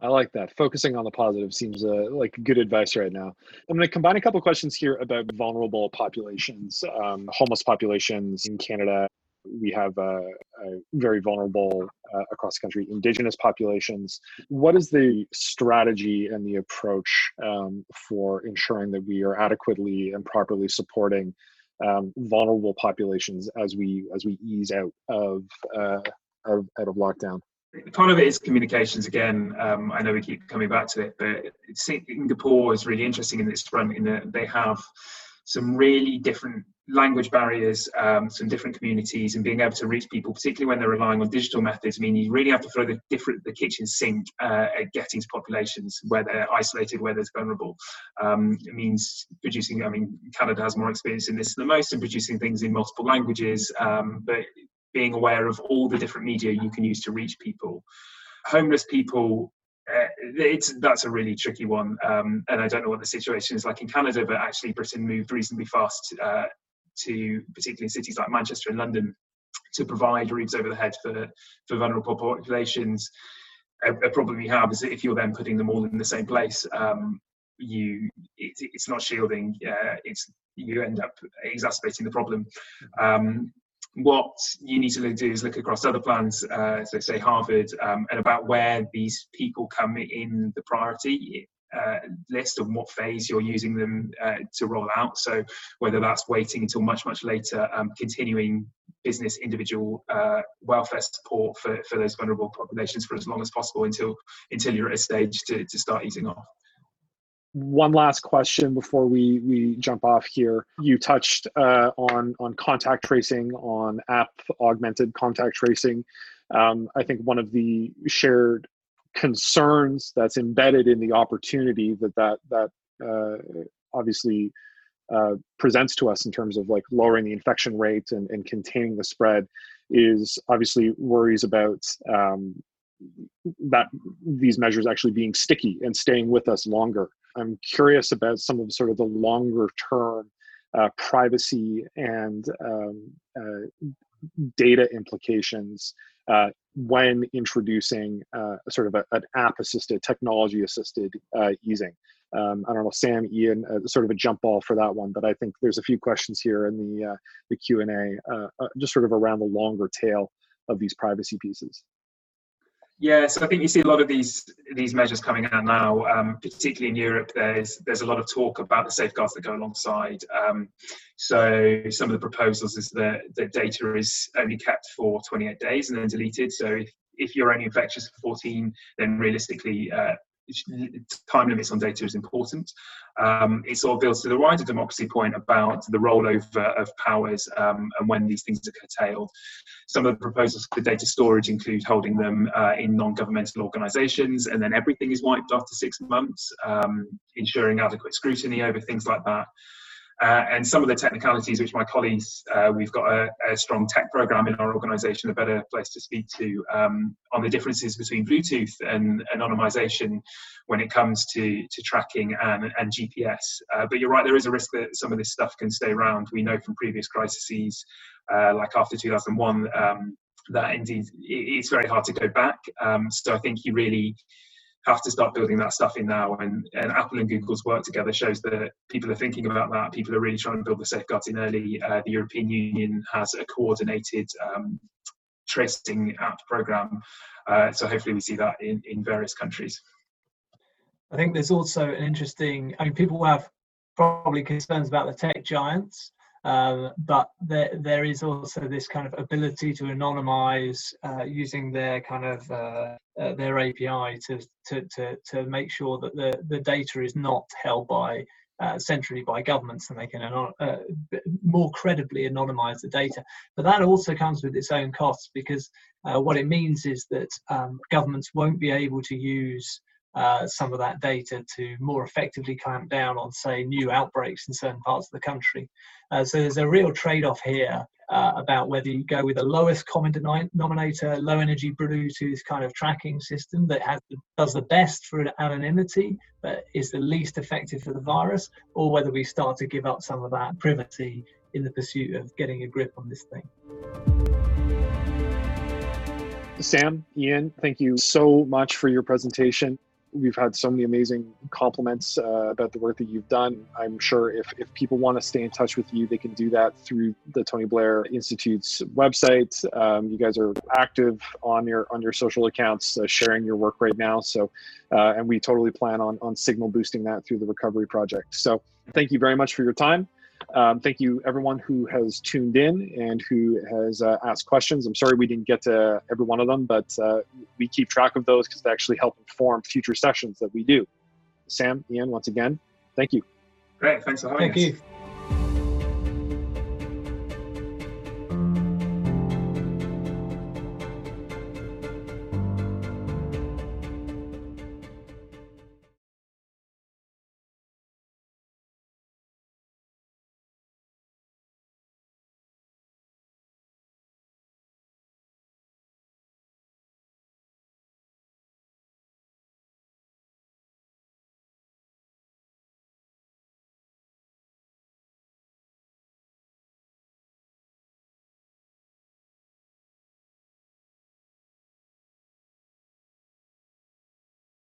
I like that. Focusing on the positive seems uh, like good advice right now. I'm going to combine a couple questions here about vulnerable populations, um, homeless populations in Canada. We have uh, very vulnerable uh, across the country indigenous populations. What is the strategy and the approach um, for ensuring that we are adequately and properly supporting um, vulnerable populations as we as we ease out of, uh, of out of lockdown? part of it is communications again. Um, I know we keep coming back to it, but Singapore is really interesting in this front in that they have some really different language barriers, um, some different communities, and being able to reach people, particularly when they're relying on digital methods. I mean, you really have to throw the different the kitchen sink uh, at getting to populations where they're isolated, where they're vulnerable. Um, it means producing. I mean, Canada has more experience in this than most, and producing things in multiple languages. Um, but being aware of all the different media you can use to reach people. Homeless people, uh, it's that's a really tricky one, um, and I don't know what the situation is like in Canada, but actually Britain moved reasonably fast uh, to, particularly cities like Manchester and London, to provide roofs over the head for for vulnerable populations. A, a problem you have is that if you're then putting them all in the same place, um, you it, it's not shielding. Uh, it's you end up exacerbating the problem. Um, what you need to do is look across other plans, uh, so say Harvard, um, and about where these people come in the priority. Uh, list of what phase you're using them uh, to roll out. So whether that's waiting until much much later, um, continuing business individual uh, welfare support for, for those vulnerable populations for as long as possible until until you're at a stage to, to start easing off one last question before we we jump off here. You touched uh, on on contact tracing, on app augmented contact tracing. Um, I think one of the shared concerns that's embedded in the opportunity that that that uh, obviously uh, presents to us in terms of like lowering the infection rate and, and containing the spread is obviously worries about um, that these measures actually being sticky and staying with us longer. I'm curious about some of sort of the longer term uh, privacy and um, uh, data implications uh, when introducing uh, sort of a, an app assisted, technology assisted uh, easing. Um, I don't know, Sam, Ian, uh, sort of a jump ball for that one, but I think there's a few questions here in the the Q and A, just sort of around the longer tail of these privacy pieces. Yeah, so I think you see a lot of these these measures coming out now, um, particularly in Europe. There's there's a lot of talk about the safeguards that go alongside. Um, so some of the proposals is that the data is only kept for 28 days and then deleted. So if, if you're only infectious for 14, then realistically uh, time limits on data is important. Um, it sort to the wider democracy point about the rollover of powers um, and when these things are curtailed. Some of the proposals for data storage include holding them uh, in non-governmental organisations, and then everything is wiped after six months, um, ensuring adequate scrutiny over things like that. Uh, and some of the technicalities which my colleagues, uh, we've got a, a, strong tech program in our organization, a better place to speak to um, on the differences between Bluetooth and anonymization when it comes to, to tracking and, and GPS. Uh, but you're right, there is a risk that some of this stuff can stay around. We know from previous crises, uh, like after 2001, um, that indeed it's very hard to go back. Um, so I think you really have to start building that stuff in now. And, and Apple and Google's work together shows that people are thinking about that. People are really trying to build the safeguards in early. Uh, the European Union has a coordinated um, tracing app program. Uh, so hopefully we see that in, in various countries. I think there's also an interesting, I mean, people have probably concerns about the tech giants. Um, but there, there is also this kind of ability to anonymize uh, using their kind of uh, uh, their API to, to, to, to make sure that the, the data is not held by uh, centrally by governments and they can uh, more credibly anonymize the data. But that also comes with its own costs because uh, what it means is that um, governments won't be able to use uh, some of that data to more effectively clamp down on, say, new outbreaks in certain parts of the country. Uh, so there's a real trade off here uh, about whether you go with the lowest common denominator, low energy Bluetooth kind of tracking system that has, does the best for anonymity but is the least effective for the virus, or whether we start to give up some of that privacy in the pursuit of getting a grip on this thing. Sam, Ian, thank you so much for your presentation we've had so many amazing compliments uh, about the work that you've done. I'm sure if, if people want to stay in touch with you, they can do that through the Tony Blair Institute's website. Um, you guys are active on your on your social accounts, uh, sharing your work right now. So, uh, and we totally plan on on signal boosting that through the recovery project. So, thank you very much for your time. Um, thank you, everyone who has tuned in and who has uh, asked questions. I'm sorry we didn't get to every one of them, but uh, we keep track of those because they actually help inform future sessions that we do. Sam, Ian, once again, thank you. Great. Thanks for having thank us. you.